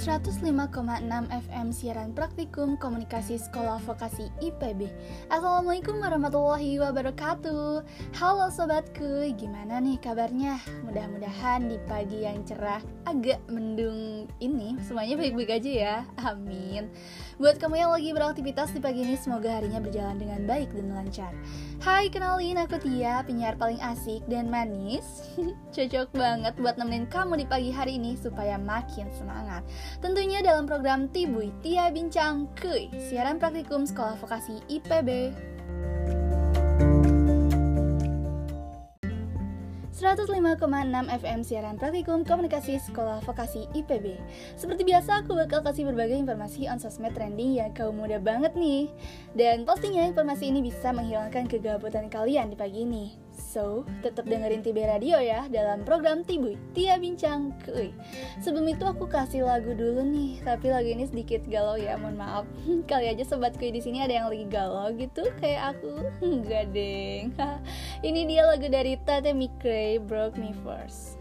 105,6 FM siaran praktikum komunikasi sekolah vokasi IPB Assalamualaikum warahmatullahi wabarakatuh. Halo sobatku, gimana nih kabarnya? Mudah-mudahan di pagi yang cerah agak mendung ini. Semuanya baik-baik aja ya, amin. Buat kamu yang lagi beraktivitas di pagi ini semoga harinya berjalan dengan baik dan lancar. Hai kenalin aku Tia, penyiar paling asik dan manis. Cocok banget buat nemenin kamu di pagi hari ini supaya makin semangat Tentunya dalam program Tibui Tia Bincang Kuy. Siaran Praktikum Sekolah Vokasi IPB 105,6 FM siaran praktikum komunikasi sekolah vokasi IPB Seperti biasa aku bakal kasih berbagai informasi on sosmed trending yang kaum muda banget nih. Dan pastinya informasi ini bisa menghilangkan kegabutan kalian di pagi ini So, tetap dengerin Tibe Radio ya dalam program Tibuy, Tia Bincang Kuy. Sebelum itu aku kasih lagu dulu nih, tapi lagu ini sedikit galau ya, mohon maaf. Kali aja sobat kuy di sini ada yang lagi galau gitu kayak aku. Enggak deng. ini dia lagu dari Tate McRae, Broke Me First.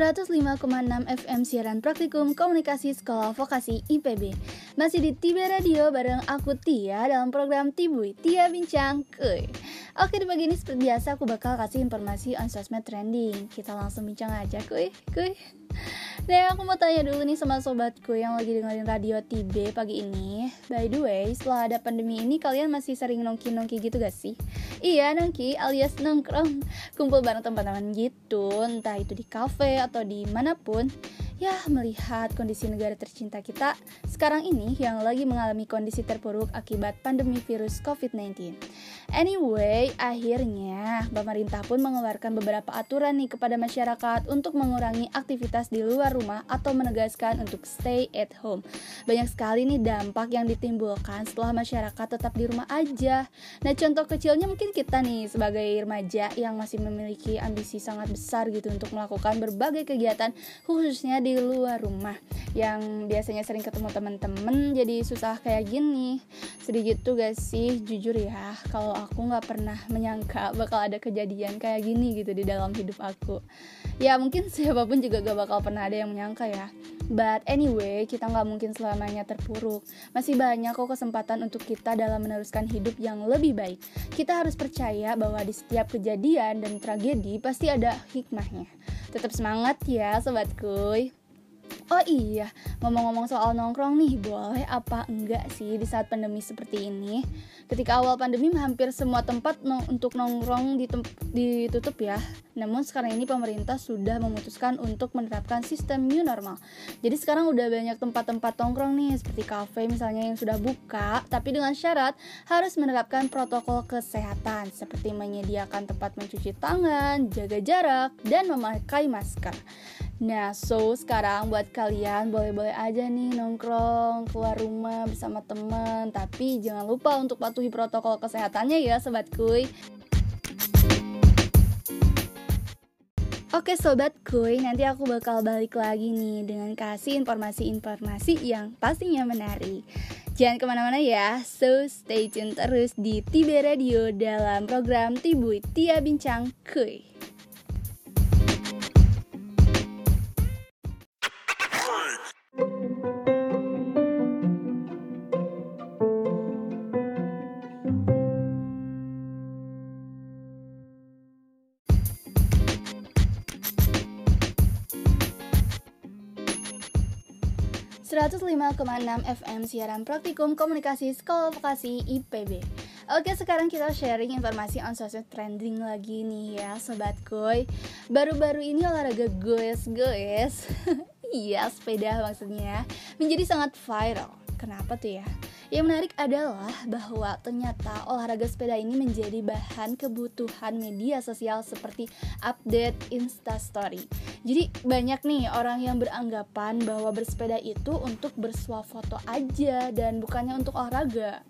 105,6 FM siaran praktikum komunikasi sekolah vokasi IPB Masih di Tiba Radio bareng aku Tia dalam program Tibui Tia Bincang Kuy. Oke di pagi ini seperti biasa aku bakal kasih informasi on sosmed trending. Kita langsung bincang aja kuy. Kuy. Nah aku mau tanya dulu nih sama sobatku yang lagi dengerin radio TB pagi ini. By the way setelah ada pandemi ini kalian masih sering nongki-nongki gitu gak sih? Iya nongki alias nongkrong Kumpul bareng teman-teman gitu Entah itu di cafe atau di mana pun Ya, melihat kondisi negara tercinta kita sekarang ini yang lagi mengalami kondisi terpuruk akibat pandemi virus COVID-19. Anyway, akhirnya pemerintah pun mengeluarkan beberapa aturan nih kepada masyarakat untuk mengurangi aktivitas di luar rumah atau menegaskan untuk stay at home. Banyak sekali nih dampak yang ditimbulkan setelah masyarakat tetap di rumah aja. Nah, contoh kecilnya mungkin kita nih sebagai remaja yang masih memiliki ambisi sangat besar gitu untuk melakukan berbagai kegiatan khususnya di luar rumah. Yang biasanya sering ketemu teman-temen jadi susah kayak gini. Sedikit tuh gak sih? Jujur ya kalau aku nggak pernah menyangka bakal ada kejadian kayak gini gitu di dalam hidup aku. Ya mungkin siapa pun juga gak bakal pernah ada yang menyangka ya But anyway, kita nggak mungkin selamanya terpuruk. Masih banyak kok kesempatan untuk kita dalam meneruskan hidup yang lebih baik. Kita harus percaya bahwa di setiap kejadian dan tragedi pasti ada hikmahnya. Tetap semangat ya, sobat kuy. Oh iya, ngomong-ngomong soal nongkrong nih, boleh apa enggak sih di saat pandemi seperti ini? Ketika awal pandemi hampir semua tempat no untuk nongkrong ditutup ya. Namun sekarang ini pemerintah sudah memutuskan untuk menerapkan sistem new normal. Jadi sekarang udah banyak tempat-tempat nongkrong nih seperti kafe misalnya yang sudah buka, tapi dengan syarat harus menerapkan protokol kesehatan seperti menyediakan tempat mencuci tangan, jaga jarak, dan memakai masker. Nah, so sekarang buat kalian boleh-boleh aja nih nongkrong keluar rumah bersama teman, tapi jangan lupa untuk patuhi protokol kesehatannya ya sobat kuy. Oke sobat kuy, nanti aku bakal balik lagi nih dengan kasih informasi-informasi yang pastinya menarik. Jangan ke mana-mana ya, so stay tune terus di Tibe Radio dalam program Tibui Tia Bincang Kuy. 105,6 FM siaran praktikum komunikasi sekolah vokasi IPB Oke sekarang kita sharing informasi on social trending lagi nih ya sobat koi. Baru-baru ini olahraga goes-goes. Iya sepeda maksudnya. Menjadi sangat viral Kenapa tuh ya? Yang menarik adalah bahwa ternyata olahraga sepeda ini menjadi bahan kebutuhan media sosial seperti update instastory. Jadi banyak nih orang yang beranggapan bahwa bersepeda itu untuk bersuah foto aja dan bukannya untuk olahraga.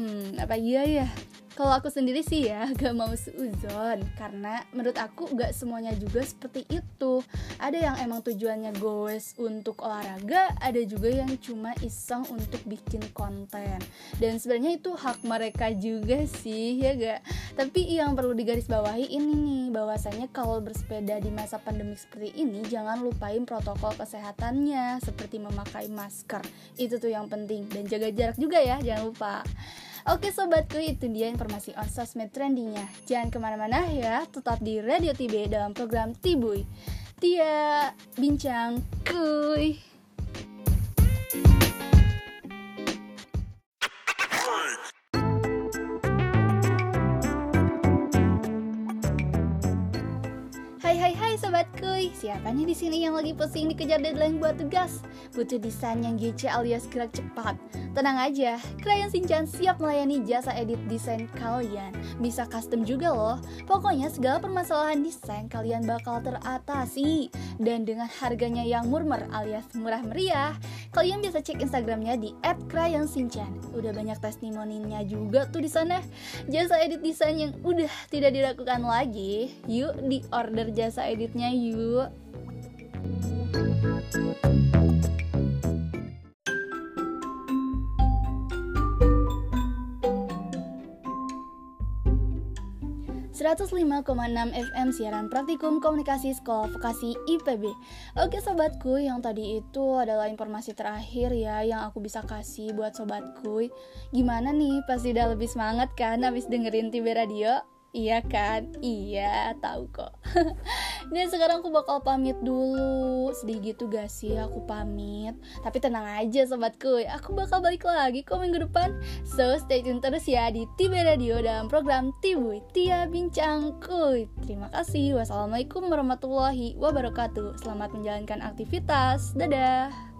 Hmm, apa iya ya? Kalau aku sendiri sih ya gak mau seuzon. Karena menurut aku gak semuanya juga seperti itu. Ada yang emang tujuannya goes untuk olahraga ada juga yang cuma iseng untuk bikin konten. Dan sebenarnya itu hak mereka juga sih ya gak tapi yang perlu digarisbawahi ini nih bahwasanya kalau bersepeda di masa pandemi seperti ini jangan lupain protokol kesehatannya seperti memakai masker. Itu tuh yang penting. Dan jaga jarak juga ya jangan lupa Oke sobatku itu dia informasi on sosmed trendingnya. Jangan ke mana-mana ya Tetap di Radio TB dalam program Tibuy Tia Bincang Kuy はい sobat kuy, siapa nih di sini yang lagi pusing dikejar deadline buat tugas? Butuh desain yang gece alias gerak cepat. Tenang aja, Krayon Shinchan siap melayani jasa edit desain kalian. Bisa custom juga loh. Pokoknya segala permasalahan desain kalian bakal teratasi. Dan dengan harganya yang murmer alias murah meriah, kalian bisa cek Instagramnya di @krayonshinchan. Udah banyak testimoninya juga tuh di sana. Jasa edit desain yang udah tidak dilakukan lagi. Yuk di order jasa editnya yuk 105,6 FM siaran praktikum komunikasi sekolah vokasi IPB Oke sobatku yang tadi itu adalah informasi terakhir ya yang aku bisa kasih buat sobatku. Gimana nih? Pasti udah lebih semangat kan habis dengerin Tibe Radio? Iya kan? Iya, tahu kok. Dan sekarang aku bakal pamit dulu. Sedih gitu gak sih aku pamit? Tapi tenang aja sobatku, aku bakal balik lagi kok minggu depan. So stay tune terus ya di Tibe Radio dalam program Tibu Tia Bincang Kuy. Terima kasih. Wassalamualaikum warahmatullahi wabarakatuh. Selamat menjalankan aktivitas. Dadah.